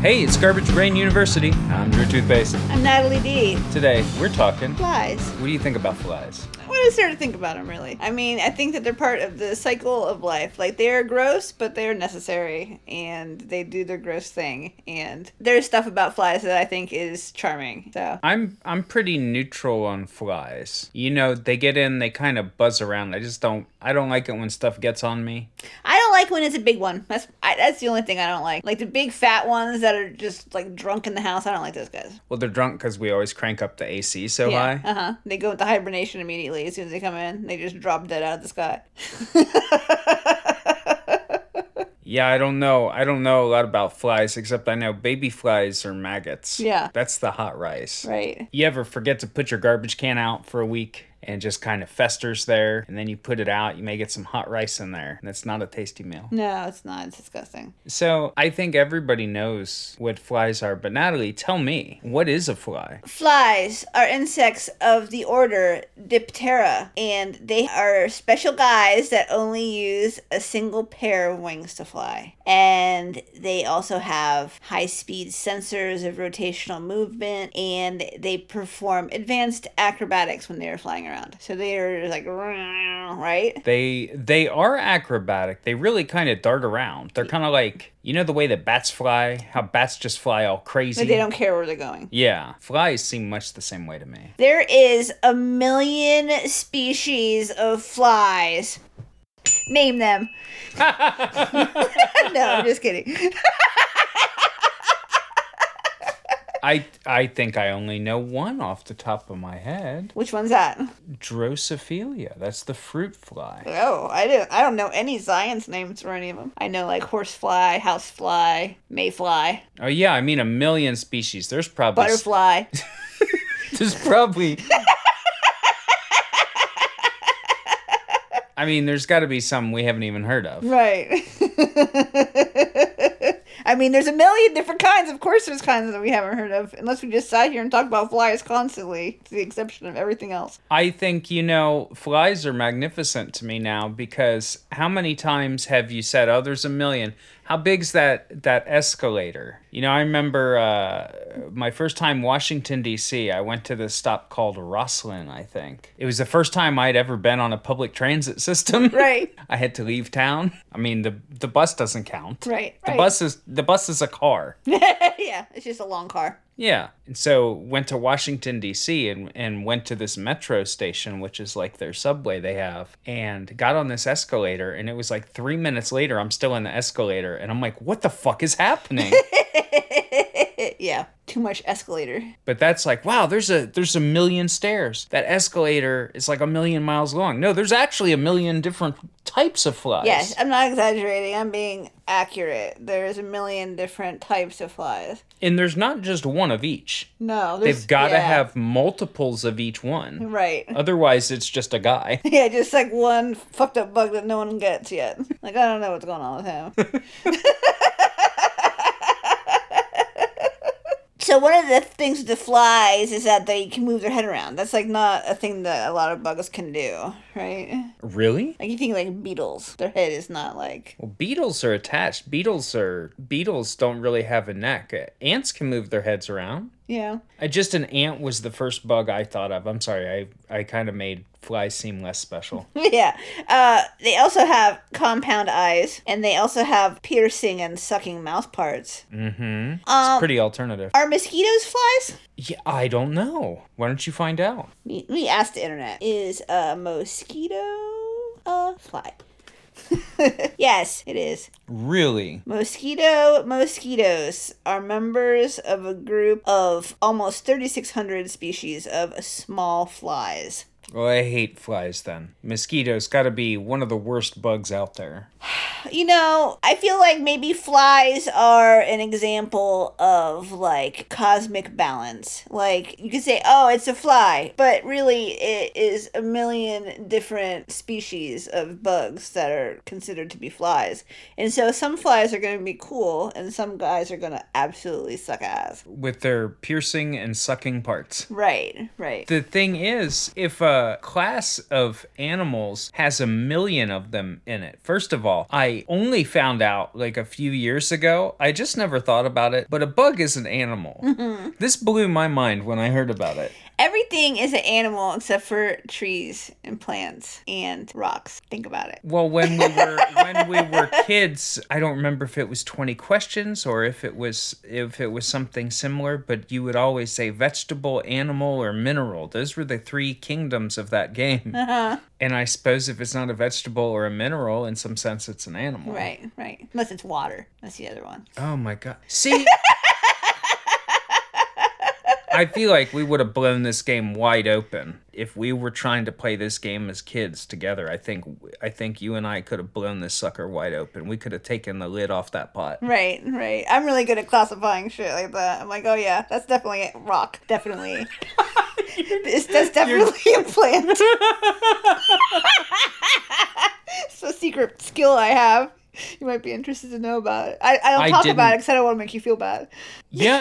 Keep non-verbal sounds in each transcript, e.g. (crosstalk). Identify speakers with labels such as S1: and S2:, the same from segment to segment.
S1: Hey, it's Garbage Brain University. I'm Drew Toothpaste.
S2: I'm Natalie Dee.
S1: Today, we're talking.
S2: Flies.
S1: What do you think about flies?
S2: What is there to think about them, really? I mean, I think that they're part of the cycle of life. Like, they're gross, but they're necessary, and they do their gross thing. And there's stuff about flies that I think is charming. So,
S1: I'm I'm pretty neutral on flies. You know, they get in, they kind of buzz around. I just don't I don't like it when stuff gets on me.
S2: I don't like when it's a big one. That's I, that's the only thing I don't like. Like the big fat ones that are just like drunk in the house. I don't like those guys.
S1: Well, they're drunk because we always crank up the AC so high.
S2: Uh huh. They go into hibernation immediately as soon as they come in. They just drop dead out of the sky. (laughs)
S1: Yeah, I don't know. I don't know a lot about flies, except I know baby flies are maggots.
S2: Yeah.
S1: That's the hot rice.
S2: right.
S1: You ever forget to put your garbage can out for a week and just kind of festers there, and then you put it out, you may get some hot rice in there, and it's not a tasty meal.
S2: No, it's not. It's disgusting.
S1: So I think everybody knows what flies are, but Natalie, tell me, what is a fly?
S2: Flies are insects of the order Diptera, and they are special guys that only use a single pair of wings to fly. And they also have high speed sensors of rotational movement, and they perform advanced acrobatics when they are flying around. So they are like, right?
S1: They they are acrobatic. They really kind of dart around. They're kind of like you know the way that bats fly. How bats just fly all crazy.
S2: But they don't care where they're going.
S1: Yeah, flies seem much the same way to me.
S2: There is a million species of flies. Name them. (laughs) (laughs) no, I'm just kidding. (laughs)
S1: I I think I only know one off the top of my head.
S2: Which one's that?
S1: Drosophila. That's the fruit fly.
S2: Oh, I don't. I don't know any science names for any of them. I know like horsefly, housefly, mayfly,
S1: Oh yeah, I mean a million species. There's probably
S2: butterfly. (laughs) (laughs)
S1: There's probably. I mean, there's got to be some we haven't even heard of.
S2: right. (laughs) I mean, there's a million different kinds. Of course, there's kinds that we haven't heard of, unless we just sat here and talked about flies constantly, to the exception of everything else.
S1: I think, you know, flies are magnificent to me now because how many times have you said, oh, there's a million? How big's that that escalator? You know, I remember uh, my first time Washington D.C. I went to this stop called Rosslyn. I think it was the first time I'd ever been on a public transit (laughs) system.
S2: Right.
S1: I had to leave town. I mean, the the bus doesn't count.
S2: Right,
S1: The
S2: right.
S1: bus is the bus is a car. (laughs)
S2: yeah, it's just a long car.
S1: Yeah. And so went to Washington D.C. and and went to this metro station, which is like their subway they have, and got on this escalator. And it was like three minutes later, I'm still in the escalator, and I'm like, what the fuck is happening? (laughs)
S2: yeah, too much escalator.
S1: but that's like, wow, there's a there's a million stairs. That escalator is like a million miles long. No, there's actually a million different types of flies.
S2: Yes, I'm not exaggerating. I'm being accurate. There's a million different types of flies.
S1: And there's not just one of each.
S2: No,
S1: They've got to
S2: yeah,
S1: have multiples of each one.
S2: right.
S1: Otherwise, it's just a guy. (laughs)
S2: Yeah, just like one fucked up bug that no one gets yet. Like I don't know what's going on with him. (laughs) So one of the things with the flies is that they can move their head around. That's like not a thing that a lot of bugs can do, right?
S1: Really?
S2: Like you think like beetles, their head is not like
S1: Well, beetles are attached. Beetles are beetles don't really have a neck. Uh, Ants can move their heads around.
S2: Yeah.
S1: I just an ant was the first bug I thought of. I'm sorry. I I kind of made flies seem less special. (laughs)
S2: Yeah. Uh, they also have compound eyes, and they also have piercing and sucking mouth parts.
S1: Mm-hmm.
S2: Um,
S1: Pretty alternative.
S2: Are mosquitoes flies?
S1: Yeah, I don't know. Why don't you find out?
S2: We, we asked the internet. Is a mosquito a fly? (laughs) yes, it is.
S1: Really?
S2: Mosquito mosquitoes are members of a group of almost 3,600 species of small flies.
S1: Well, I hate flies then. Mosquitoes got to be one of the worst bugs out there.
S2: You know, I feel like maybe flies are an example of like cosmic balance. Like you could say, "Oh, it's a fly," but really it is a million different species of bugs that are considered to be flies. And so some flies are going to be cool and some guys are going to absolutely suck ass.
S1: With their piercing and sucking parts.
S2: Right, right.
S1: The thing is, if a class of animals has a million of them in it. First of all, I only found out like a few years ago. I just never thought about it, but a bug is an animal. Mm-hmm. This blew my mind when I heard about it.
S2: Everything is an animal except for trees and plants and rocks. Think about it.
S1: Well, when we were when we (laughs) were kids, I don't remember if it was 20 questions or if it was if it was something similar, but you would always say vegetable, animal, or mineral. Those were the three kingdoms of that game. Uh-huh. And I suppose if it's not a vegetable or a mineral, in some sense it's an animal.
S2: Right, right. Unless it's water. That's the other one.
S1: Oh my god. See (laughs) I feel like we would have blown this game wide open if we were trying to play this game as kids together. I think I think you and I could have blown this sucker wide open. We could have taken the lid off that pot.
S2: Right, right. I'm really good at classifying shit like that. I'm like, oh yeah, that's definitely a rock. Definitely. (laughs) this, that's definitely a (laughs) plant. (laughs) it's a secret skill I have. You might be interested to know about it. I, I don't
S1: I
S2: talk about it because I don't want to make you feel bad.
S1: Yeah.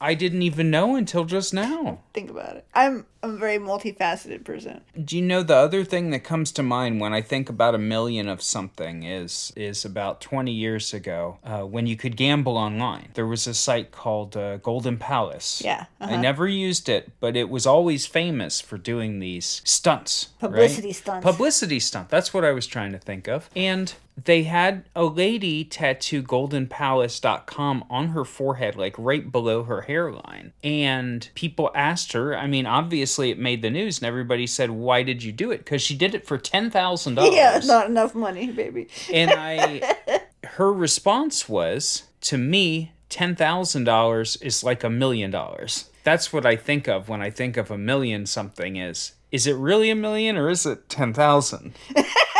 S1: I didn't even know until just now.
S2: Think about it. I'm a very multifaceted person.
S1: Do you know the other thing that comes to mind when I think about a million of something is is about 20 years ago uh, when you could gamble online. There was a site called uh, Golden Palace.
S2: Yeah,
S1: I
S2: uh-huh.
S1: never used it, but it was always famous for doing these stunts. right?
S2: Publicity stunts.
S1: Publicity stunt. That's what I was trying to think of. And they had a lady tattoo goldenpalace.com on her forehead, like right below her hairline. And people asked her, I mean, obviously it made the news, and everybody said, Why did you do it? Because she did it for $10,000. (laughs)
S2: Yeah, not enough money, baby.
S1: and I, (laughs) her response was, To me, $10,000 is like a million dollars. That's what I think of when I think of a million something is. Is it really a million or is it 10,000? (laughs)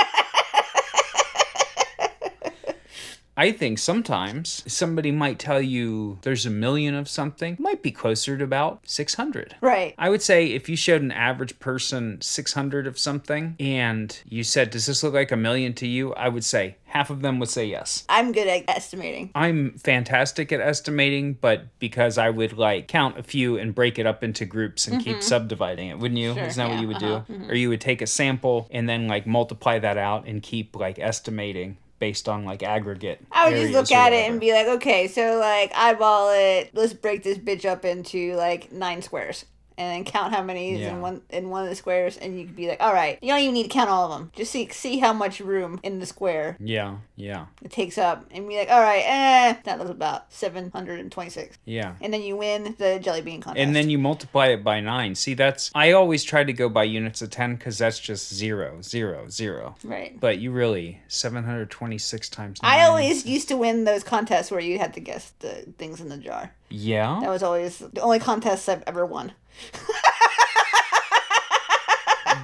S1: I think sometimes somebody might tell you there's a million of something, might be closer to about 600.
S2: Right.
S1: I would say if you showed an average person 600 of something and you said, Does this look like a million to you? I would say half of them would say yes.
S2: I'm good at estimating.
S1: I'm fantastic at estimating, but because I would like count a few and break it up into groups and keep subdividing it, wouldn't you?
S2: Mm-hmm. Sure,
S1: Isn't that what you would
S2: uh-huh,
S1: do? Or you would take a sample and then like multiply that out and keep like estimating based on like aggregate.
S2: I would just look at it and be like, okay, so like eyeball it. Let's break this bitch up into like nine squares. And then count how many is
S1: Yeah.
S2: in one in one of the squares, and you could be like, "All right, you don't even need to count all of them. Just see see how much room in the square
S1: Yeah, yeah,
S2: it takes up, and be like, all right, eh, that was about seven hundred and twenty six,
S1: yeah.
S2: and then you win the jelly bean contest.
S1: And then you multiply it by nine. See, that's I always try to go by units of ten because that's just zero, zero, zero.
S2: right.
S1: But you really seven hundred twenty-six times. Nine.
S2: I always used to win those contests where you had to guess the things in the jar.
S1: yeah.
S2: That was always the only contests I've ever won.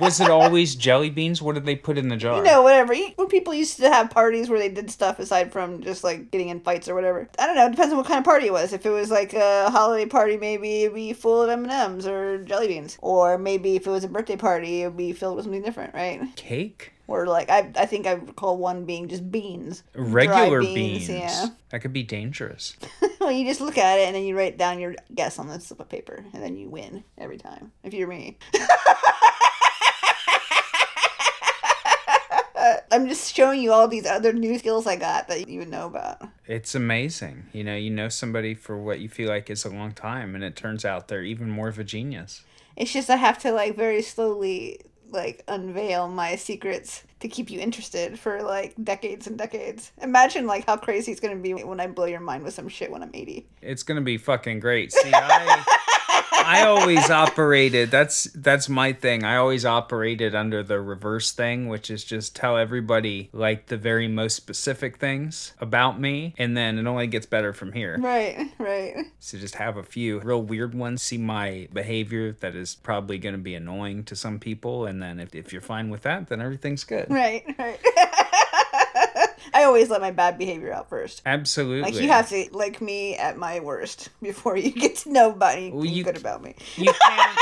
S1: Was it always jelly beans? What did they put in the jar?
S2: You know, whatever. When people used to have parties where they did stuff aside from just like getting in fights or whatever. I don't know. It depends on what kind of party it was. If it was like a holiday party, maybe it'd be full of M and M's or jelly beans. Or maybe if it was a birthday party, it'd be filled with something different, right?
S1: Cake.
S2: Or like I, I think I recall one being just beans,
S1: Regular beans.
S2: Yeah.
S1: That could be dangerous. (laughs)
S2: you just look at it and then you write down your guess on the slip of paper, and then you win every time. If you're me. (laughs) I'm just showing you all these other new skills I got that you would know about.
S1: It's amazing. You know, you know somebody for what you feel like is a long time, and it turns out they're even more of a genius.
S2: It's just I have to like very slowly like unveil my secrets to keep you interested for like decades and decades. Imagine like how crazy it's gonna be when I blow your mind with some shit when I'm 80.
S1: It's gonna be fucking great. See, (laughs) I I always operated. That's that's my thing. I always operated under the reverse thing, which is just tell everybody like the very most specific things about me, and then it only gets better from here.
S2: Right, right.
S1: So just have a few real weird ones, see my behavior that is probably going to be annoying to some people, and then if, if you're fine with that, then everything's good.
S2: Right, right. (laughs) I always let my bad behavior out first.
S1: Absolutely.
S2: Like you have to like me at my worst before you get to know about anything
S1: Well, you-
S2: good about me.
S1: You can't.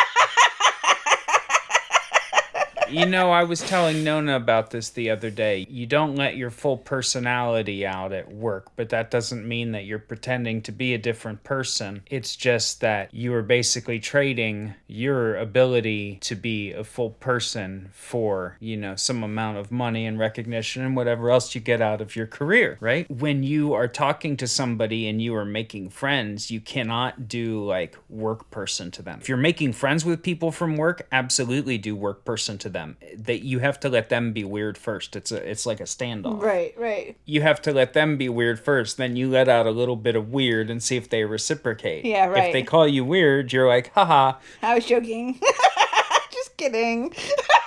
S1: You know, I was telling Nona about this the other day. You don't let your full personality out at work, but that doesn't mean that you're pretending to be a different person. It's just that you are basically trading your ability to be a full person for, you know, some amount of money and recognition and whatever else you get out of your career, right? When you are talking to somebody and you are making friends, you cannot do like work person to them. If you're making friends with people from work, absolutely do work person to them. That you have to let them be weird first. It's a it's like a standoff.
S2: Right, right.
S1: You have to let them be weird first, then you let out a little bit of weird and see if they reciprocate.
S2: Yeah, right.
S1: If they call you weird, you're like, haha.
S2: I was joking. (laughs) Just kidding. (laughs)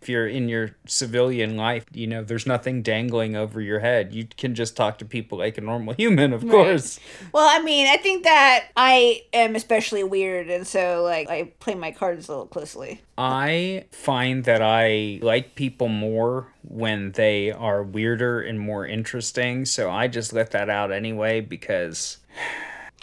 S1: If you're in your civilian life, you know, there's nothing dangling over your head. You can just talk to people like a normal (laughs) human, of course.
S2: Well, I mean, I think that I am especially weird, and so like I play my cards a little closely.
S1: I find that I like people more when they are weirder and more interesting. So I just let that out anyway because.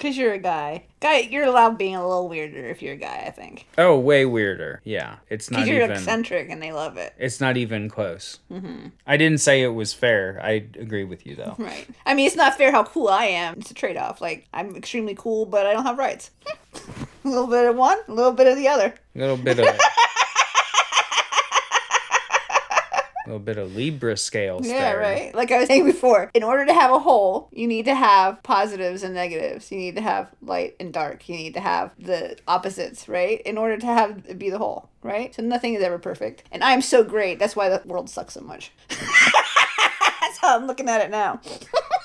S2: Cause you're a guy. Guy, you're allowed being a little weirder if you're a guy. I think.
S1: Oh, way weirder. Yeah, it's not
S2: Cause you're
S1: even.
S2: eccentric, and they love it.
S1: It's not even close. Mm-hmm. I didn't say it was fair. I agree with you though. (laughs)
S2: Right. I mean, it's not fair how cool I am. It's a trade off. Like I'm extremely cool, but I don't have rights. (laughs) a little bit of one, a little bit of the other.
S1: A little bit of. (laughs) A little bit of Libra scales
S2: Yeah,
S1: there.
S2: right. Like I was saying before, in order to have a whole, you need to have positives and negatives. You need to have light and dark. You need to have the opposites, right? In order to have be the whole, right? So nothing is ever perfect. And I'm so great. That's why the world sucks so much. (laughs) That's how I'm looking at it now. (laughs)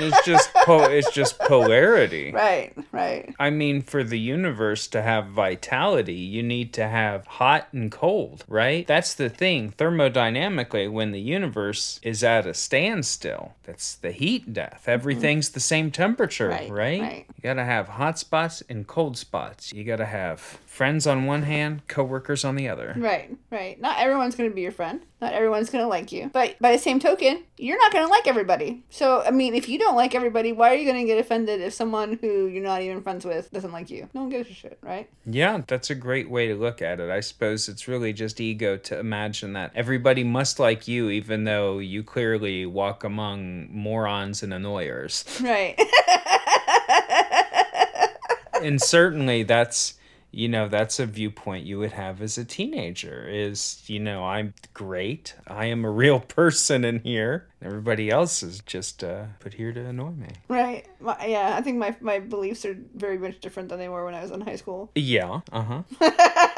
S1: It's just po- it's just polarity.
S2: Right, right.
S1: I mean, for the universe to have vitality, you need to have hot and cold, right? That's the thing. Thermodynamically, when the universe is at a standstill, that's the heat death. Mm-hmm. Everything's the same temperature,
S2: Right,
S1: right?
S2: right.
S1: You gotta have hot spots and cold spots. You gotta have friends on one hand, coworkers on the other.
S2: Right, right. Not everyone's going to be your friend. Not everyone's going to like you. But by the same token, you're not going to like everybody. So, I mean, if you don't like everybody, why are you going to get offended if someone who you're not even friends with doesn't like you? No one gives a shit, right?
S1: Yeah, that's a great way to look at it. I suppose it's really just ego to imagine that everybody must like you, even though you clearly walk among morons and annoyers.
S2: Right. (laughs)
S1: and certainly that's you know that's a viewpoint you would have as a teenager is you know i'm great i am a real (laughs) person in here everybody else is just uh, put here to annoy me
S2: right. My, yeah, I think my, my beliefs are very much different than they were when I was in high school.
S1: yeah uh-huh (laughs)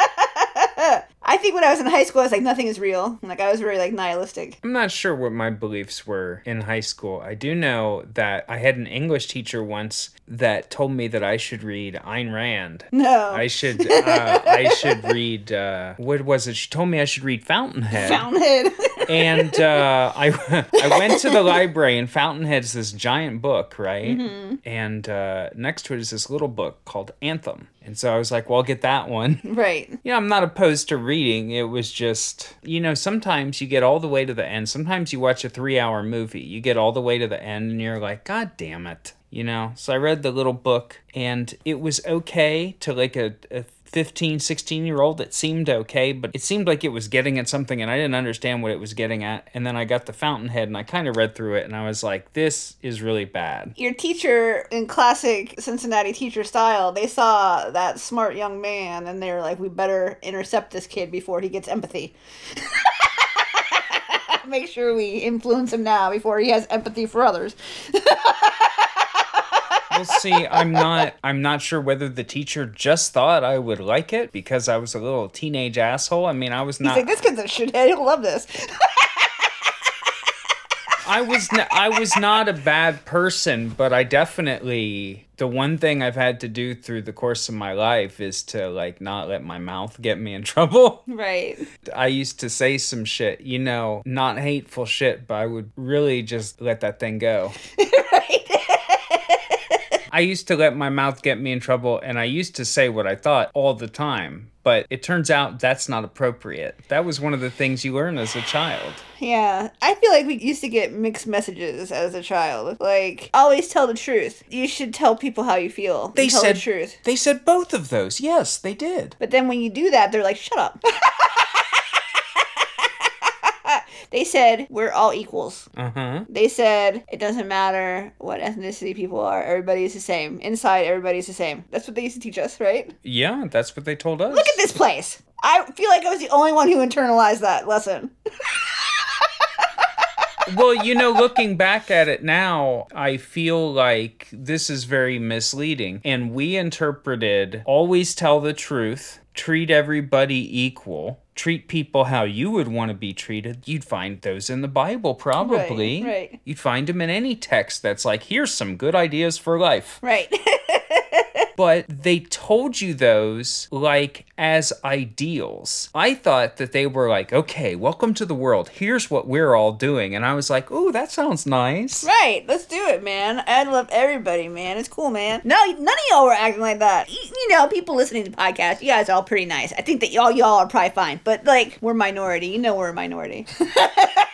S2: think when I was in high school, I was like, nothing is real. Like, I was very, like, nihilistic.
S1: i'm not sure what my beliefs were in high school i do know that i had an english teacher once that told me that i should read ayn rand
S2: No.
S1: I should uh, (laughs) I should read uh, what was it? She told me I should read Fountainhead.
S2: Fountainhead.
S1: and uh, I I went to the library and Fountainhead's this giant book, right? And uh, next to it is this little book called Anthem. And so I was like, well, I'll get that one.
S2: right.
S1: Yeah, I'm not opposed to reading. It was just, you know, sometimes you get all the way to the end. Sometimes you watch a three hour movie. You get all the way to the end and you're like, God damn it. You know? So I read the little book and it was okay to like a, a 15, 16 year old. It seemed okay, but it seemed like it was getting at something and I didn't understand what it was getting at. And then I got the Fountainhead and I kind of read through it and I was like, this is really bad.
S2: Your teacher, in classic Cincinnati teacher style, they saw that smart young man and they were like, we better intercept this kid before he gets empathy. (laughs) Make sure we influence him now before he has empathy for others. (laughs)
S1: Well, see, I'm not I'm not sure whether the teacher just thought I would like it because I was a little teenage asshole. I mean, I was
S2: He's
S1: not
S2: like, this kid's a shithead. He'll love this.
S1: I was n- I was not a bad person, but I definitely the one thing I've had to do through the course of my life is to like not let my mouth get me in (laughs) trouble.
S2: right.
S1: I used to say some shit, you know, not hateful shit, but I would really just let that thing go. (laughs)
S2: right.
S1: I used to let my mouth get me in trouble, and I used to say what I thought all the time. But it turns out that's not appropriate. That was one of the things you learn as a child.
S2: Yeah, I feel like we used to get mixed messages as a child. Like, always tell the truth. You should tell people how you feel.
S1: They
S2: tell
S1: said
S2: the truth.
S1: They said both of those. Yes, they did.
S2: But then when you do that, they're like, shut up. (laughs) they said, we're all equals.
S1: Uh huh.
S2: They said, it doesn't matter what ethnicity people are, Everybody is the same. Inside, everybody's the same. That's what they used to teach us, right?
S1: Yeah, that's what they told us.
S2: Look at this place. I feel like I was the only one who internalized that lesson. (laughs)
S1: well, you know, looking back at it now, I feel like this is very misleading. And we interpreted always tell the truth, treat everybody equal, treat people how you would want to be treated. You'd find those in the Bible, probably.
S2: Right, right.
S1: You'd find them in any text that's like, here's some good ideas for life.
S2: Right. (laughs)
S1: but they told you those like as ideals. I thought that they were like, okay, welcome to the world. Here's what we're all doing. And I was like, oh, that sounds nice.
S2: right. Let's do it, man. I love everybody, man. It's cool, man. No, none of y'all were acting like that. You, know, people listening to podcasts, you guys are all pretty nice. I think that y'all y'all are probably fine. But like, we're minority. You know we're a minority. (laughs)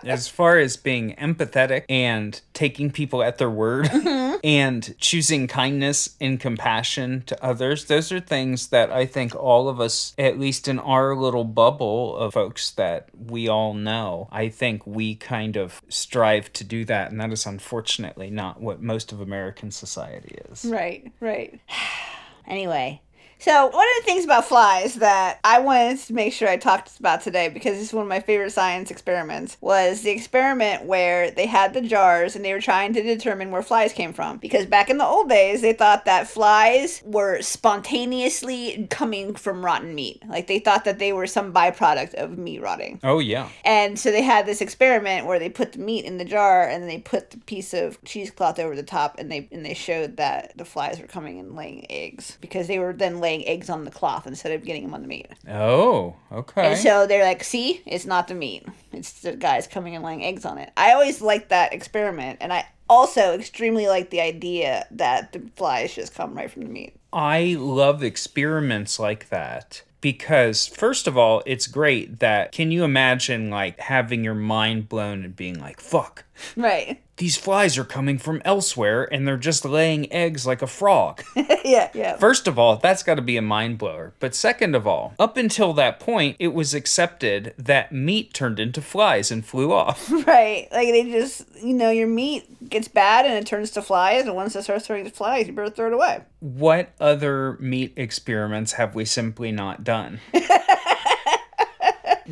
S2: (laughs)
S1: as far as being empathetic and taking people at their word mm-hmm. (laughs) and choosing kindness and compassion to others, those are things that I think all of us, at least in our little bubble of folks that we all know, I think we kind of strive to do that. And that is unfortunately not what most of American society is.
S2: Right, right. (sighs) anyway, so one of the things about flies that I wanted to make sure I talked about today because it's one of my favorite science experiments was the experiment where they had the jars and they were trying to determine where flies came from. Because back in the old days, they thought that flies were spontaneously coming from rotten meat. Like they thought that they were some byproduct of meat rotting.
S1: Oh, yeah.
S2: And so they had this experiment where they put the meat in the jar and they put the piece of cheesecloth over the top and they and they showed that the flies were coming and laying eggs because they were then laying eggs on the cloth instead of getting them on the meat.
S1: Oh, okay.
S2: And so they're like, see, it's not the meat. It's the guys coming and laying eggs on it. I always liked that experiment and I also extremely like the idea that the flies just come right from the meat.
S1: I love experiments like that because first of all, it's great that can you imagine like having your mind blown and being like, "Fuck.
S2: Right.
S1: These flies are coming from elsewhere and they're just laying eggs like a frog." (laughs)
S2: yeah, yeah.
S1: First of all, that's got to be a mind blower. But second of all, up until that point, it was accepted that meat turned into flies and flew off. (laughs)
S2: Right. Like they just, you know, your meat gets bad and it turns to flies, and once it starts turning to flies, you better throw it away.
S1: What other meat experiments have we simply not done? (laughs)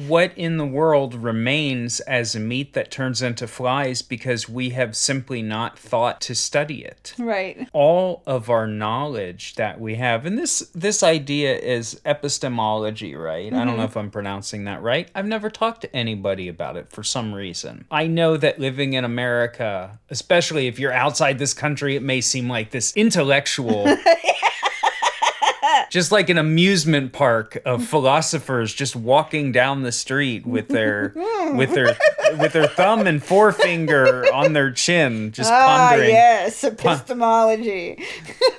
S1: what in the world remains as a meat that turns into flies because we have simply not thought to study it?
S2: Right.
S1: all of our knowledge that we have and this this idea is epistemology right? I don't mm-hmm. know if i'm pronouncing that right. I've never talked to anybody about it for some reason. I know that living in america especially if you're outside this country it may seem like this (laughs) intellectual (laughs) just like an amusement park of (laughs) philosophers just walking down the street with their with their with their thumb and forefinger on their chin just
S2: Ah,
S1: pondering
S2: yes, epistemology. (laughs)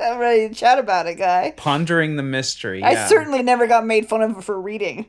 S2: I'm ready to chat about it, guy.
S1: pondering the mystery
S2: I
S1: yeah.
S2: certainly never got made fun of for reading.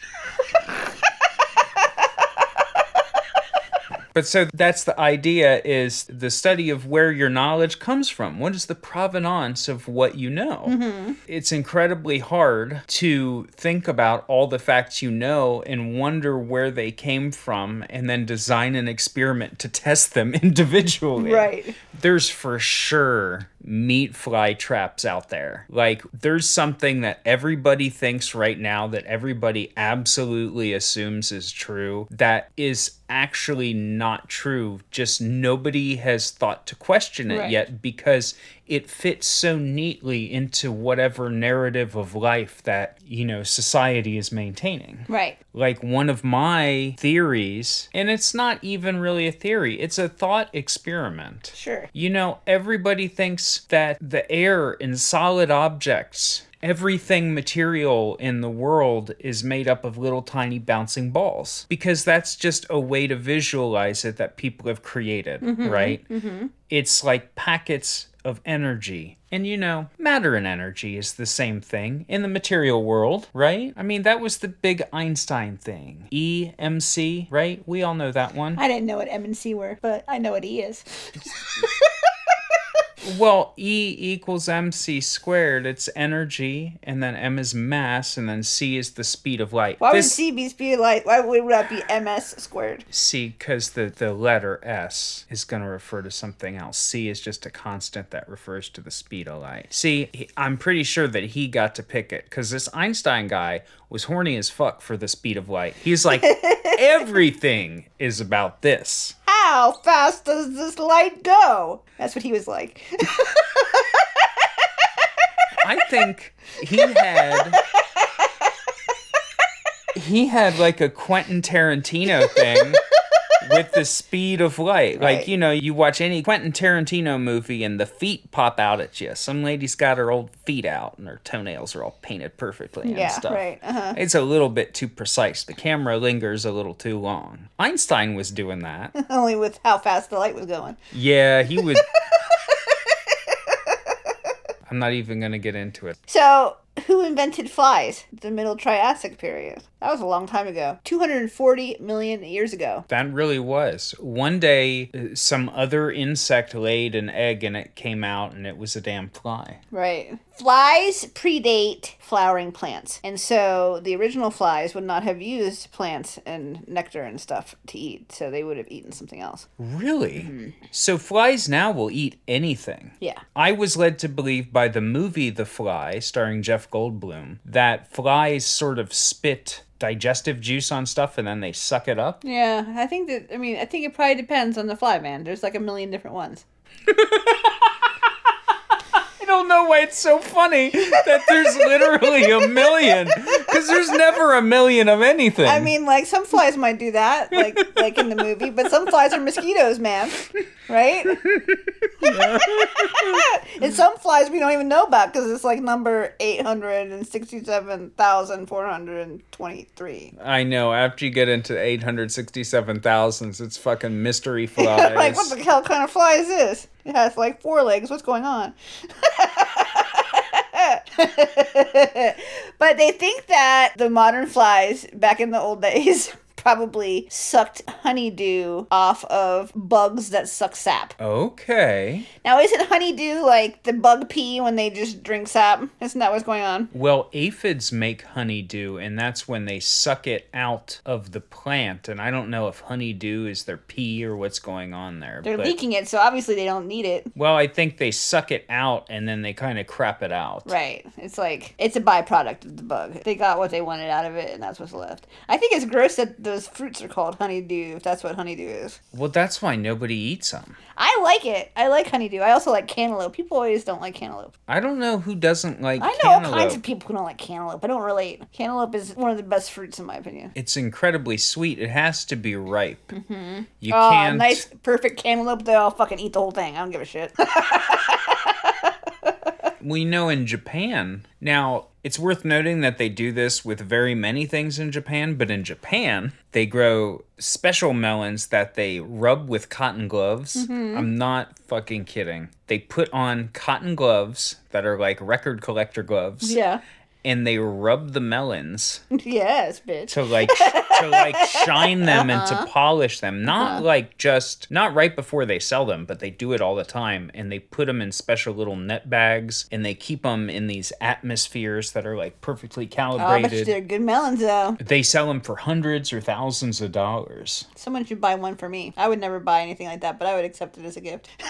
S1: But so that's the idea is the study of where your knowledge comes from. What is the provenance of what you know? Mm-hmm. It's incredibly hard to think about all the facts you know and wonder where they came from and then design an experiment to test them (laughs) individually.
S2: Right.
S1: There's for sure meat fly traps out there. Like there's something that everybody thinks right now that everybody absolutely assumes is true that is actually not true. Just nobody has thought to question it
S2: Right.
S1: yet because it fits so neatly into whatever narrative of life that, you know, society is maintaining
S2: Right.
S1: like one of my theories, and it's not even really a theory, it's a thought experiment.
S2: Sure.
S1: You know, everybody thinks that the air in solid objects everything material in the world is made up of little tiny bouncing balls because that's just a way to visualize it that people have created, mm-hmm. right? Mm-hmm. It's like packets of energy. And you know, matter and energy is the same thing in the material world, right? I mean, that was the big Einstein thing. E, M, C, right? We all know that one.
S2: I didn't know what M and C were, but I know what E is. (laughs)
S1: Well, E equals mc squared. It's energy, and then m is mass, and then c is the speed of light.
S2: Why would C be speed of light? Why would that be MS squared?
S1: C, because the, the letter S is going to refer to something else. C is just a constant that refers to the speed of light. See, he- I'm pretty sure that he got to pick it because this Einstein guy was horny as fuck for the speed of light. He's like, (laughs) everything is about this.
S2: How fast does this light go? That's what he was like.
S1: I think he had he had like a Quentin Tarantino thing with the speed of light. Like, you know, you watch any Quentin Tarantino movie and the feet pop out at you. Some lady's got her old feet out and her toenails are all painted perfectly and
S2: Yeah,
S1: stuff.
S2: right. Uh-huh.
S1: It's a little bit too precise. The camera lingers a little too long. Einstein was doing that. (laughs)
S2: Only with how fast the light was going.
S1: Yeah, he would (laughs) I'm not even going to get into it.
S2: So, who invented flies? The Middle Triassic period. That was a long time ago. 240 million years ago.
S1: That really was. One day, uh, some other insect laid an egg and it came out and it was a damn fly.
S2: Right. Flies predate flowering plants. And so the original flies would not have used plants and nectar and stuff to eat. So they would have eaten something else.
S1: Really? So flies now will eat anything.
S2: Yeah.
S1: I was led to believe by the movie The Fly, starring Jeff Goldblum, that flies sort of spit digestive juice on stuff and then they suck it up.
S2: Yeah. I think that, I mean, I think it probably depends on the fly, man. There's like a million different ones. (laughs)
S1: I don't know why it's so funny that there's literally a million because there's never a million of anything.
S2: I mean, like some flies might do that, like like in the movie, but some flies are mosquitoes, man. Right? (laughs) and some flies we don't even know about because it's like number eight hundred and sixty-seven thousand four hundred and twenty-three.
S1: I know. After you get into 867,000s, it's fucking mystery (laughs) flies.
S2: like, what the hell kind of fly is this? It has like four legs. What's going on? (laughs) (laughs) but they think that the modern flies back in the old days probably sucked honeydew off of bugs that suck sap.
S1: okay.
S2: Now, isn't honeydew like the bug pee when they just drink sap? Isn't that what's going on?
S1: Well, aphids make honeydew, and that's when they suck it out of the plant. And I don't know if honeydew is their pee or what's going on there.
S2: They're
S1: but-
S2: leaking it, so obviously they don't need it.
S1: Well, I think they suck it out and then they kind of crap it out.
S2: Right. It's like it's a byproduct of the bug. They got what they wanted out of it, and that's what's left. I think it's gross that those fruits are called honeydew. If that's what honeydew is,
S1: Well, that's why nobody eats them.
S2: I like it. I like honeydew. I also like cantaloupe. People always don't like cantaloupe.
S1: I don't know who doesn't like
S2: I know all kinds of people who don't like cantaloupe. I don't relate. Cantaloupe is one of the best fruits in my opinion.
S1: It's incredibly sweet. It has to be ripe. Mm-hmm. You
S2: Oh,
S1: can't.
S2: nice, perfect cantaloupe. They all fucking eat the whole thing. I don't give a shit. (laughs)
S1: we know in Japan. Now, it's worth noting that they do this with very many things in Japan, but in Japan, they grow special melons that they rub with cotton gloves.
S2: Mm-hmm.
S1: I'm not fucking kidding. They put on cotton gloves that are like record collector gloves,
S2: yeah.
S1: And they rub the melons (laughs)
S2: yes, bitch.
S1: to like to like shine them and to uh-huh. polish them. Not uh-huh. like just not right before they sell them, but they do it all the time and they put them in special little net bags and they keep them in these atmospheres that are like perfectly
S2: calibrated. Oh, bet you they're good melons though.
S1: they sell them for hundreds or thousands of dollars.
S2: Someone should buy one for me. I would never buy anything like that, but I would accept it as a gift. (laughs)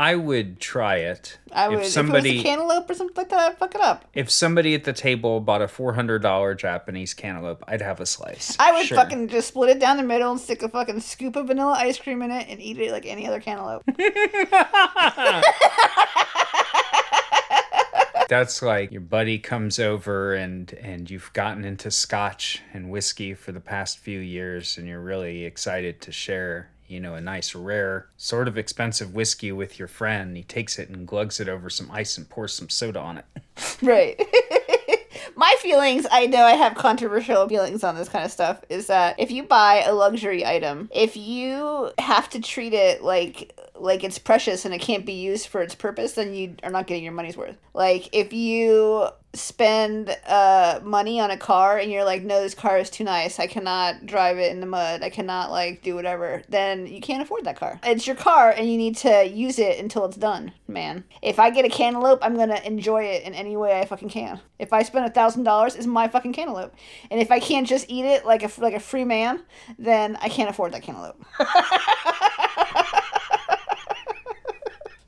S1: I would try it.
S2: I would.
S1: if
S2: If, it
S1: somebody
S2: was a cantaloupe or something like that, I'd fuck it up.
S1: if somebody at the table bought a $400 Japanese cantaloupe, I'd have a slice.
S2: I would
S1: Sure.
S2: fucking just split it down the middle and stick a fucking scoop of vanilla ice cream in it and eat it like any other cantaloupe. (laughs) (laughs)
S1: That's like your buddy comes over and and you've gotten into scotch and whiskey for the past few years and you're really excited to share. You know, a nice, rare, sort of expensive whiskey with your friend. He takes it and glugs it over some ice and pours some soda on it. (laughs)
S2: Right. (laughs) My feelings, I know I have controversial feelings on this kind of stuff, is that if you buy a luxury item, if you have to treat it like like it's precious and it can't be used for its purpose, then you are not getting your money's worth. Like if you spend uh money on a car and you're like no this car is too nice. I cannot drive it in the mud. I cannot like do whatever then you can't afford that car. It's your car and you need to use it until it's done man. If i get a cantaloupe i'm gonna enjoy it in any way i fucking can. If i spend a thousand dollars it's my fucking cantaloupe. And if i can't just eat it like a like a free man then i can't afford that cantaloupe (laughs)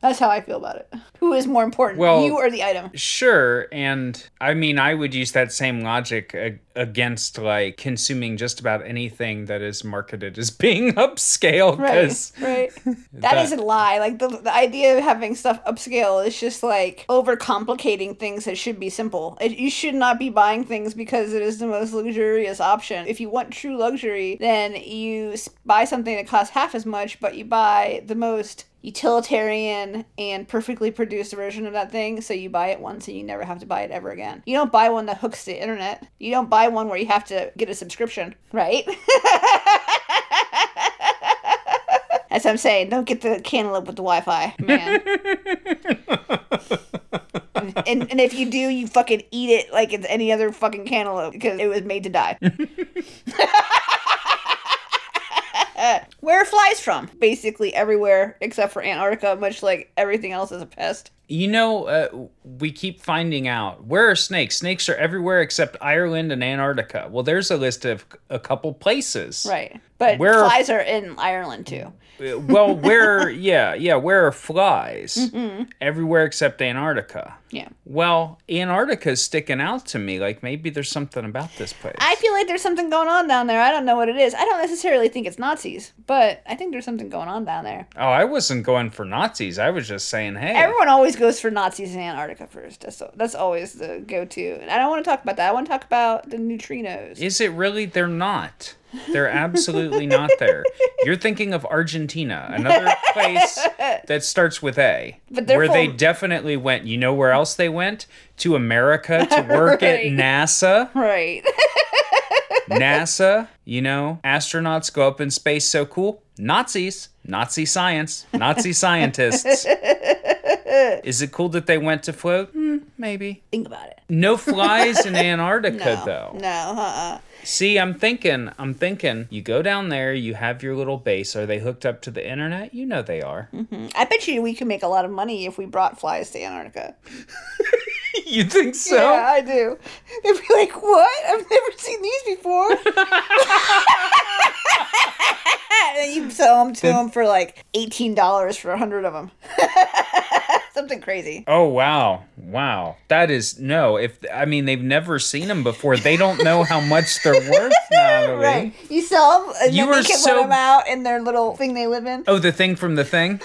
S2: That's how I feel about it. Who is more important,
S1: Well-
S2: you or the item?
S1: Sure, and I mean, I would use that same logic ag- against like consuming just about anything that is marketed as (laughs) being upscale.
S2: Right, right.
S1: that- (laughs)
S2: that is a lie. Like the the idea of having stuff upscale is just like overcomplicating things that should be simple. It, you should not be buying things because it is the most luxurious option. If you want true luxury, then you buy something that costs half as much, but you buy the most utilitarian and perfectly produced version of that thing so you buy it once and you never have to buy it ever again you don't buy one that hooks to the internet you don't buy one where you have to get a subscription right (laughs) As I'm saying, don't get the cantaloupe with the Wi-Fi, man. (laughs) and, and if you do, you fucking eat it like it's any other fucking cantaloupe because it was made to die. (laughs) Where flies from? Basically everywhere except for Antarctica, much like everything else is a pest.
S1: You know, uh, we keep finding out where are snakes? Snakes are everywhere except Ireland and Antarctica. Well, there's a list of a couple places.
S2: Right. But
S1: Where
S2: flies are in Ireland too.
S1: Uh, Well, where? (laughs) yeah, yeah. Where are flies?
S2: Mm-hmm.
S1: Everywhere except Antarctica.
S2: Yeah.
S1: Well, Antarctica's sticking out to me. Like maybe there's something about this place.
S2: I feel like there's something going on down there. I don't know what it is. I don't necessarily think it's Nazis, but I think there's something going on down there.
S1: oh, I wasn't going for Nazis. I was just saying, hey.
S2: Everyone always goes for Nazis in Antarctica first. That's that's always the go-to. And I don't want to talk about that. I want to talk about the neutrinos.
S1: Is it really? They're not. They're absolutely not there. You're thinking of Argentina, another place that starts with A, where they definitely went. You know where else they went? To America to (laughs) work at NASA.
S2: right.
S1: NASA, you know, astronauts go up in space so cool. Nazis, Nazi science, Nazi scientists. (laughs) Is it cool that they went to float? Hmm, maybe.
S2: think about it.
S1: No flies in (laughs) Antarctica
S2: No.
S1: though.
S2: No. Uh-uh.
S1: See, I'm thinking, I'm thinking, you go down there, you have your little base. Are they hooked up to the internet? You know they are.
S2: I bet you we could make a lot of money if we brought flies to Antarctica. (laughs)
S1: you think so?
S2: Yeah, I do. They'd be like, "What? I've never seen these before." (laughs) and you sell them to them for like eighteen dollars for a hundred of them. Something crazy.
S1: Oh wow, wow! That is no. If I mean they've never seen them before, they don't know how much they're worth. (laughs)
S2: Right. You sell them, and
S1: You
S2: then
S1: were
S2: they can
S1: so-
S2: let them out in their little thing they live in.
S1: Oh, the thing from the thing,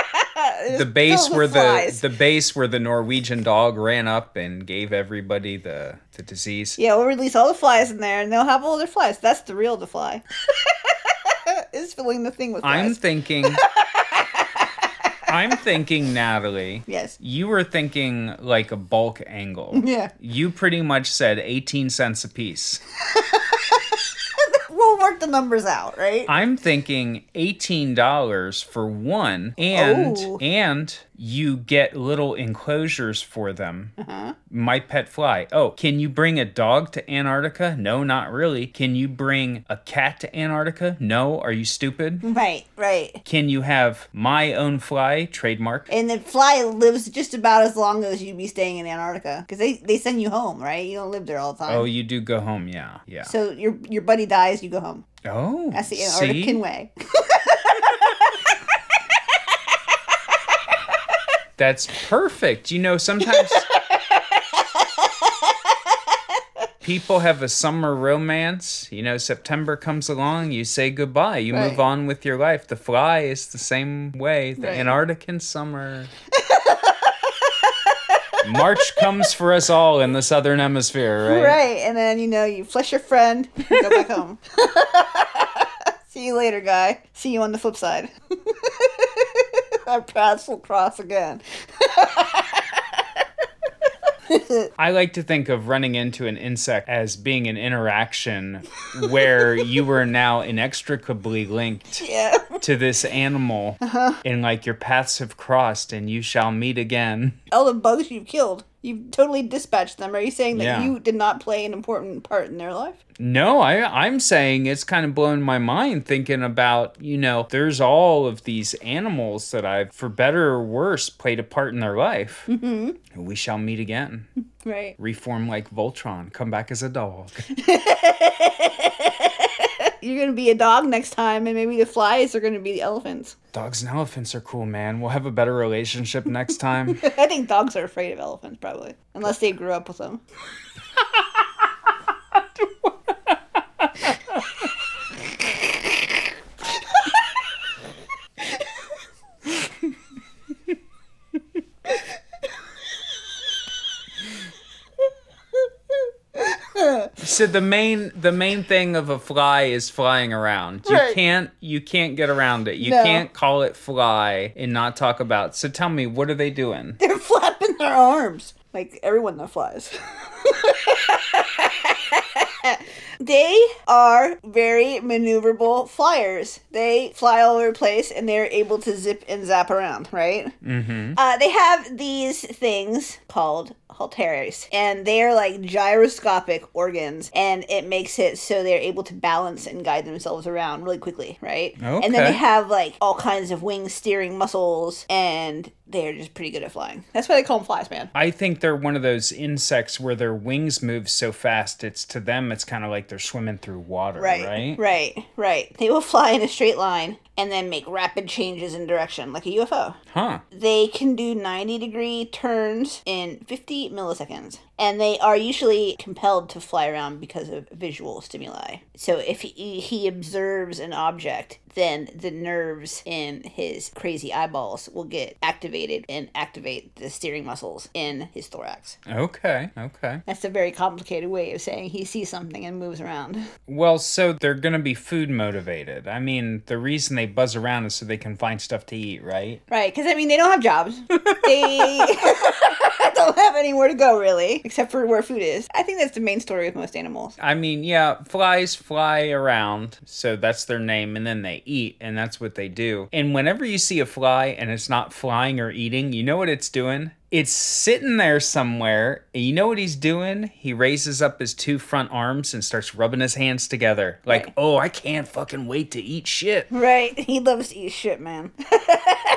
S1: (laughs) the base where
S2: with
S1: the
S2: flies.
S1: the base where the Norwegian dog ran up and gave everybody the the disease.
S2: Yeah, we'll release all the flies in there, and they'll have all their flies. That's the real the fly. (laughs) is filling the thing with
S1: I'm thinking. I'm thinking, Natalie.
S2: yes.
S1: You were thinking like a bulk angle.
S2: Yeah.
S1: You pretty much said 18 cents a piece. (laughs)
S2: We'll work the numbers out, right?
S1: I'm thinking $18 for one and
S2: Oh.
S1: and you get little enclosures for them.
S2: Uh-huh.
S1: My pet fly. Oh, can you bring a dog to Antarctica? No, not really. Can you bring a cat to Antarctica? No, are you stupid?
S2: Right, right.
S1: Can you have my own fly trademark?
S2: And the fly lives just about as long as you'd be staying in Antarctica because they, they send you home, right? You don't live there all the time.
S1: Oh, you do go home, yeah. Yeah.
S2: So your your buddy dies, you go home.
S1: oh.
S2: That's the
S1: see?
S2: Antarctican way. (laughs)
S1: That's perfect. You know, sometimes (laughs) people have a summer romance. You know, September comes along, you say goodbye, you move on with your life. The fly is the same way. The
S2: Right.
S1: Antarctican summer. March comes for us all in the southern hemisphere, right?
S2: Right. And then, you know, you flush your friend, go back home. (laughs) See you later, guy. See you on the flip side. (laughs) (laughs) Our paths will cross again. (laughs)
S1: I like to think of running into an insect as being an interaction where you were now inextricably linked
S2: Yeah.
S1: To this animal and like your paths have crossed and you shall meet again.
S2: All the bugs you've killed, you've totally dispatched them. Are you saying that
S1: Yeah.
S2: you did not play an important part in their life?
S1: No, I I'm saying it's kind of blowing my mind thinking about, you know, there's all of these animals that I've for better or worse played a part in their life. Mm-hmm. We shall meet again. (laughs)
S2: Right.
S1: Reform like Voltron, come back as a dog. (laughs)
S2: You're gonna be a dog next time, and maybe the flies are gonna be the elephants.
S1: Dogs and elephants are cool, man. We'll have a better relationship next time. (laughs)
S2: I think dogs are afraid of elephants, probably, unless they grew up with them. (laughs)
S1: so the main the main thing of a fly is flying around. You
S2: Right.
S1: can't you can't get around it. You
S2: No.
S1: can't call it fly and not talk about. So tell me, what are they doing?
S2: They're (laughs) flapping their arms like everyone that flies. (laughs) they are very maneuverable flyers. They fly all over the place and they're able to zip and zap around, right?
S1: Mm-hmm.
S2: Uh, they have these things called halteres, and they are like gyroscopic organs, and it makes it so they're able to balance and guide themselves around really quickly, right? And then they have like all kinds of wing steering muscles, and they're just pretty good at flying. That's why they call them flies, man.
S1: I think they're one of those insects where their wings move so fast. It's to them, it's kind of like they're swimming through water,
S2: Right,
S1: right?
S2: right, right. They will fly in a straight line and then make rapid changes in direction, like a UFO.
S1: Huh?
S2: They can do 90 degree turns in 50 milliseconds. And they are usually compelled to fly around because of visual stimuli. So if he, he observes an object, then the nerves in his crazy eyeballs will get activated and activate the steering muscles in his thorax.
S1: Okay. Okay.
S2: That's a very complicated way of saying he sees something and moves around.
S1: Well, so they're gonna be food motivated. I mean, the reason they buzz around is so they can find stuff to eat, right?
S2: Right, because I mean, they don't have jobs. They (laughs) don't have anywhere to go, really, except for where food is. I think that's the main story with most animals.
S1: I mean, yeah, flies fly around, so that's their name, and then they eat, and that's what they do. And whenever you see a fly and it's not flying or eating, you know what it's doing? It's sitting there somewhere, and you know what he's doing? He raises up his two front arms and starts rubbing his hands together. Like,
S2: Right.
S1: oh, I can't fucking wait to eat shit.
S2: Right, (laughs) he loves to eat shit, man. (laughs)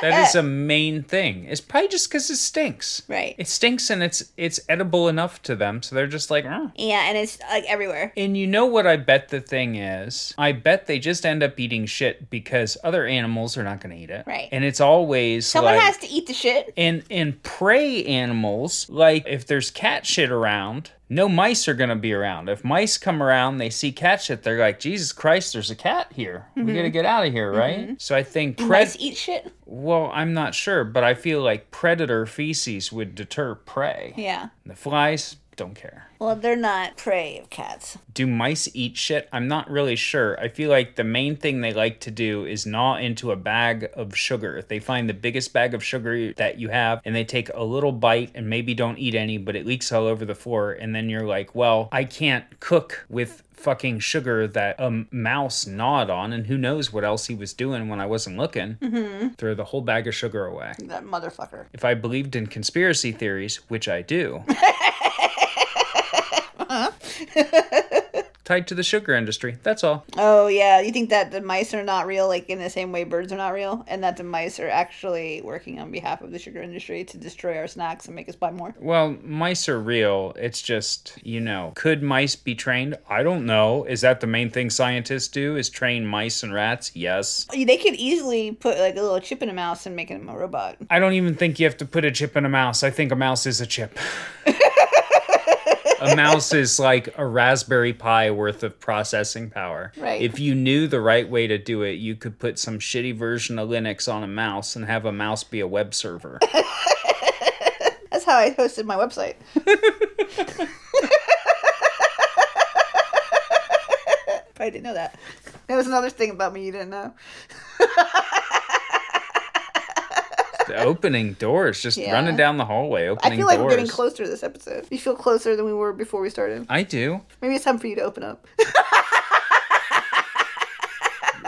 S1: That is a (laughs) main thing. It's probably just because it stinks.
S2: Right.
S1: It stinks and it's it's edible enough to them, so they're just like, "Mm."
S2: Yeah, and it's like everywhere.
S1: And you know what I bet the thing is? I bet they just end up eating shit because other animals are not going to eat it.
S2: Right.
S1: And it's always
S2: Someone
S1: like
S2: has to eat the shit.
S1: And and prey animals, like if there's cat shit around, no mice are going to be around. If mice come around, they see cat shit, they're like, "Jesus Christ, there's a cat here. We mm-hmm. got to get out of here, right?" Mm-hmm. So I think pred-
S2: Mice eat shit.
S1: well, I'm not sure, but I feel like predator feces would deter prey.
S2: Yeah.
S1: The flies don't care.
S2: Well, they're not prey of cats.
S1: Do mice eat shit? I'm not really sure. I feel like the main thing they like to do is gnaw into a bag of sugar. They find the biggest bag of sugar that you have and they take a little bite and maybe don't eat any, but it leaks all over the floor. And then you're like, well, I can't cook with fucking sugar that a mouse gnawed on, and who knows what else he was doing when I wasn't looking. Mm-hmm. Throw the whole bag of sugar away.
S2: That motherfucker.
S1: If I believed in conspiracy theories, which I do, (laughs) (laughs) tied to the sugar industry. That's all.
S2: Oh yeah, you think that the mice are not real, like in the same way birds are not real, and that the mice are actually working on behalf of the sugar industry to destroy our snacks and make us buy more?
S1: Well, mice are real. It's just, you know, could mice be trained? I don't know. Is that the main thing scientists do? Is train mice and rats? Yes.
S2: They could easily put like a little chip in a mouse and make him a robot.
S1: I don't even think you have to put a chip in a mouse. I think a mouse is a chip. (laughs) a mouse is like a raspberry pi worth of processing power.
S2: Right.
S1: If you knew the right way to do it, you could put some shitty version of Linux on a mouse and have a mouse be a web server. (laughs)
S2: That's how I hosted my website. (laughs) Probably didn't know that. That was another thing about me you didn't know. (laughs)
S1: opening doors, just
S2: Yeah.
S1: running down the hallway, opening I
S2: feel like
S1: doors.
S2: we're getting closer to this episode. You feel closer than we were before we started.
S1: I do.
S2: Maybe it's time for you to open up. (laughs)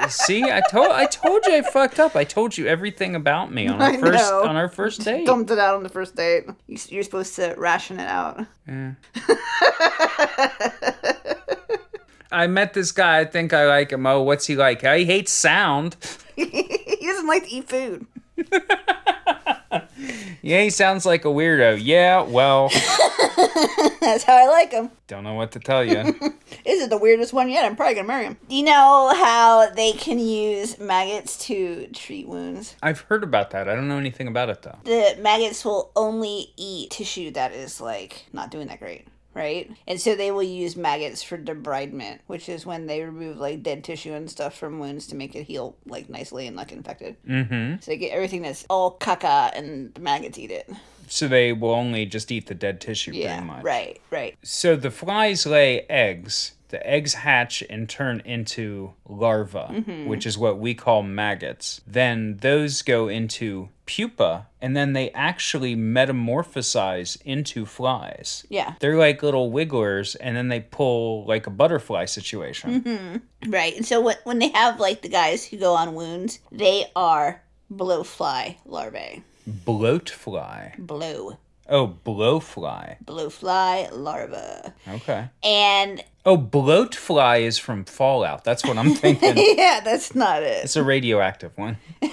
S1: See, I told I told you I fucked up. I told you everything about me on our (laughs)
S2: I
S1: first
S2: know.
S1: on our first date.
S2: Dumped it out on the first date. You- You're supposed to ration it out.
S1: Yeah. (laughs) I met this guy. I think I like him. Oh, what's he like? He hates sound.
S2: he doesn't like to eat food.
S1: Yeah, he sounds like a weirdo. Yeah, well, (laughs)
S2: That's how I like him.
S1: don't know what to tell you. (laughs)
S2: Is it the weirdest one yet. I'm probably gonna marry him. Do you know how they can use maggots to treat wounds?
S1: I've heard about that. I don't know anything about it though.
S2: The maggots will only eat tissue that is like not doing that great. Right? And so they will use maggots for debridement, which is when they remove like dead tissue and stuff from wounds to make it heal like nicely and not infected.
S1: Mm-hmm.
S2: So they get everything that's all caca and the maggots eat it.
S1: So they will only just eat the dead tissue
S2: Yeah.
S1: pretty much.
S2: Right, right.
S1: So the flies lay eggs. The eggs hatch and turn into larvae, mm-hmm. which is what we call maggots. Then those go into pupa, and then they actually metamorphosize into flies.
S2: Yeah.
S1: They're like little wigglers, and then they pull like a butterfly situation. Mm-hmm.
S2: Right. And so when, when they have like the guys who go on wounds, they are blowfly larvae.
S1: Bloatfly.
S2: Blow.
S1: Oh, blowfly.
S2: Blowfly larva.
S1: Okay.
S2: And
S1: Oh, bloatfly is from Fallout. That's what I'm thinking. (laughs)
S2: yeah, that's not it.
S1: it's a radioactive one. (laughs)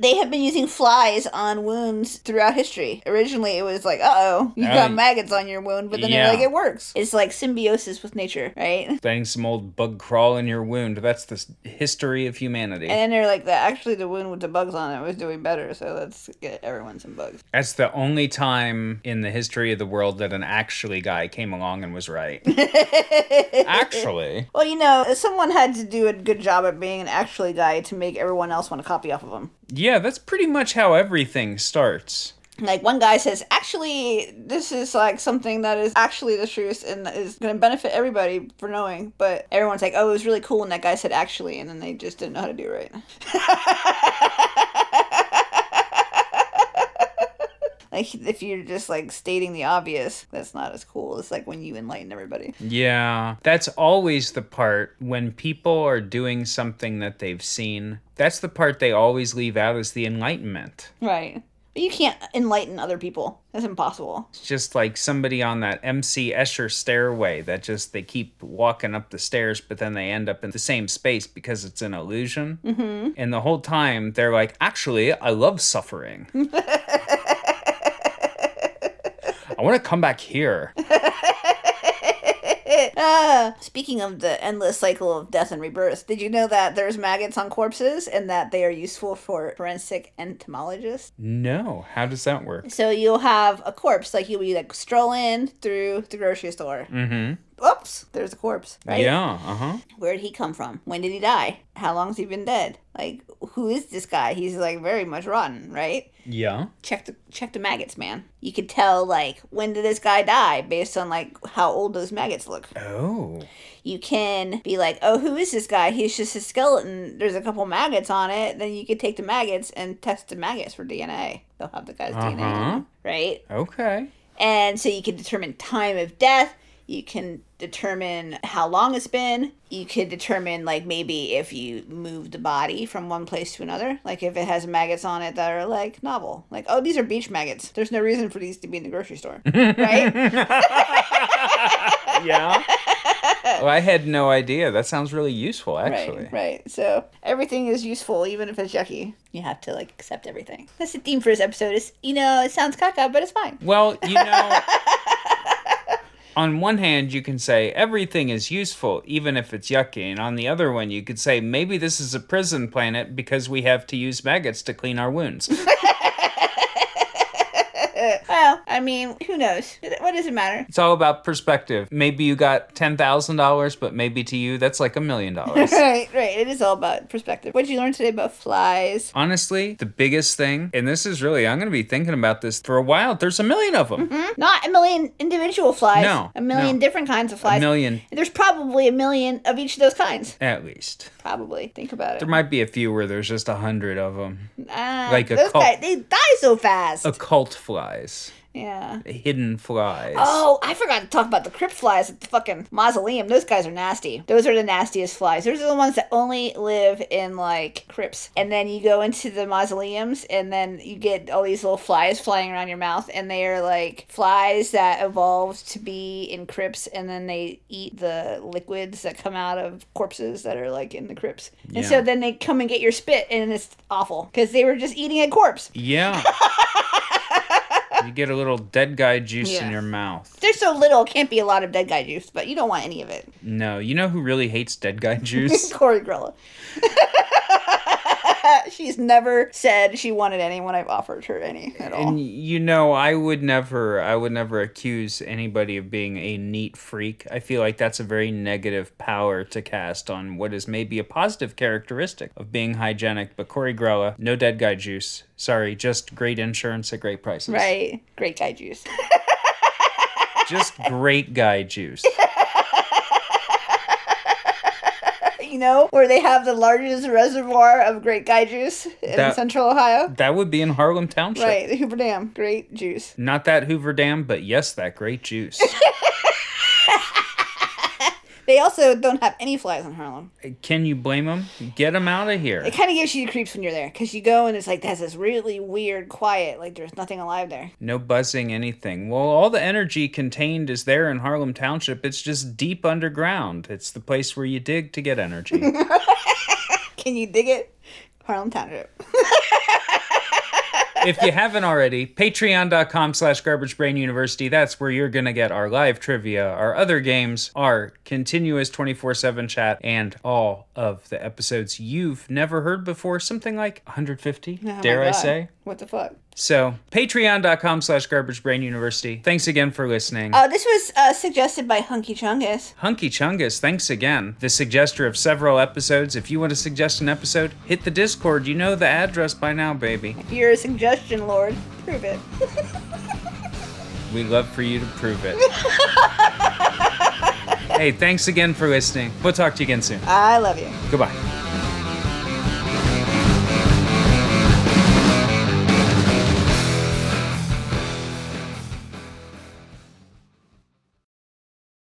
S2: They have been using flies on wounds throughout history. Originally, it was like, uh oh, you got maggots on your wound, but then
S1: yeah.
S2: they're like, it works. It's like symbiosis with nature, right?
S1: letting some old bug crawl in your wound. That's the history of humanity.
S2: And then they're like, that actually the wound with the bugs on it was doing better, so let's get everyone some bugs.
S1: That's the only time in the history of the world that an actually guy came along and was right. (laughs) actually.
S2: Well, you know, someone had to do a good job at being an actually guy to make everyone else want to copy off of him.
S1: Yeah, that's pretty much how everything starts.
S2: Like one guy says, actually, this is like something that is actually the truth and is going to benefit everybody for knowing. But everyone's like, oh, it was really cool when that guy said actually, and then they just didn't know how to do it right. (laughs) like (laughs) if you're just like stating the obvious, that's not as cool. It's like when you enlighten everybody.
S1: Yeah, that's always the part when people are doing something that they've seen. That's the part they always leave out is the enlightenment.
S2: Right. But you can't enlighten other people. That's impossible.
S1: It's just like somebody on that MC Escher stairway that just they keep walking up the stairs, but then they end up in the same space because it's an illusion. Mm-hmm. And the whole time they're like, actually, I love suffering. (laughs) I want to come back here. (laughs)
S2: Ah, speaking of the endless cycle of death and rebirth, did you know that there's maggots on corpses and that they are useful for forensic entomologists?
S1: No, how does that work?
S2: So you'll have a corpse, like you'll be like stroll in through the grocery store.
S1: Mm-hmm.
S2: Oops, there's a corpse, right?
S1: Yeah, uh huh.
S2: Where did he come from? When did he die? How long's he been dead? Like, who is this guy? He's like very much rotten, right?
S1: Yeah.
S2: check the check the maggots, man. You could tell like when did this guy die based on like how old those maggots look.
S1: Oh.
S2: You can be like, oh, who is this guy? He's just a skeleton. There's a couple maggots on it. Then you could take the maggots and test the maggots for DNA. They'll have the guy's DNA,
S1: Uh-huh.
S2: them, right?
S1: Okay.
S2: And so you can determine time of death. You can determine how long it's been. You could determine like maybe if you move the body from one place to another. Like if it has maggots on it that are like novel. Like, oh, these are beach maggots. There's no reason for these to be in the grocery store. (laughs) right? (laughs)
S1: Yeah. well, I had no idea. That sounds really useful, actually.
S2: Right, right. So everything is useful, even if it's yucky. You have to like accept everything. That's the theme for this episode. Is you know, it sounds caca, but it's fine.
S1: Well, you know, (laughs) on one hand, you can say everything is useful, even if it's yucky. And on the other one, you could say maybe this is a prison planet because we have to use maggots to clean our wounds. (laughs)
S2: Well, I mean, who knows? What What does it matter?
S1: It's all about perspective. Maybe you got $10,000, but maybe to you that's like a million (laughs) dollars.
S2: Right, right. It is all about perspective. What did you learn today about flies?
S1: Honestly, the biggest thing, and this is really, I'm going to be thinking about this for a while. There's a million of them.
S2: Not a million individual flies.
S1: No,
S2: A million
S1: no.
S2: different kinds of flies.
S1: A million
S2: There's probably a million of each of those kinds.
S1: at least.
S2: Probably. Think about it.
S1: There might be a few where there's just a hundred of them.
S2: Ah,
S1: like a
S2: those
S1: cult-
S2: guys, they die so fast.
S1: Occult flies,
S2: yeah.
S1: hidden flies.
S2: Oh, I forgot to talk about the crypt flies at the fucking mausoleum. Those guys are nasty. Those are the nastiest flies. Those are the ones that only live in like crypts. And then you go into the mausoleums and then you get all these little flies flying around your mouth and they are like flies that evolved to be in crypts and then they eat the liquids that come out of corpses that are like in the crypts. And so then they come and get your spit and it's awful because they were just eating a corpse.
S1: Yeah. (laughs) you get a little dead guy juice in your mouth.
S2: There's so little, can't be a lot of dead guy juice, but you don't want any of it.
S1: No, you know who really hates dead guy (laughs) juice?
S2: Corey Grella. (laughs) She's never said she wanted any when I've offered her any at all.
S1: and you know, I would never I would never accuse anybody of being a neat freak. I feel like that's a very negative power to cast on what is maybe a positive characteristic of being hygienic. But Corey Grella, no dead guy juice. Sorry, just great insurance at great prices.
S2: Right. Great guy juice. (laughs)
S1: Just great guy juice.
S2: you know, where they have the largest reservoir of great guy juice in
S1: That-
S2: central Ohio?
S1: That would be in Harlem Township.
S2: Right. The Hoover Dam. Great juice.
S1: Not that Hoover Dam, but yes, that great juice. (laughs)
S2: They also don't have any flies in Harlem.
S1: Can you blame them? Get them out of here.
S2: It kind of gives you the creeps when you're there because you go and it's like, there's this really weird quiet. Like there's nothing alive there.
S1: No buzzing, anything. Well, all the energy contained is there in Harlem Township. It's just deep underground. It's the place where you dig to get energy. (laughs)
S2: Can you dig it? Harlem Township. (laughs)
S1: if you haven't already, patreon.com slash garbagebrainuniversity. That's where you're going to get our live trivia, our other games, our continuous 24-7 chat, and all of the episodes you've never heard before. Something like 150,
S2: Oh
S1: dare I say.
S2: What the fuck?
S1: So, patreon.com slash garbagebrainuniversity. Thanks again for listening.
S2: Uh, this was uh, suggested by Hunky Chungus.
S1: Hunky Chungus, thanks again. The suggester of several episodes. If you want to suggest an episode, hit the Discord. You know the address by now, baby.
S2: If you're a suggestion lord, prove it. (laughs)
S1: We'd love for you to prove it. (laughs) hey, thanks again for listening. We'll talk to you again soon.
S2: I love you.
S1: Goodbye.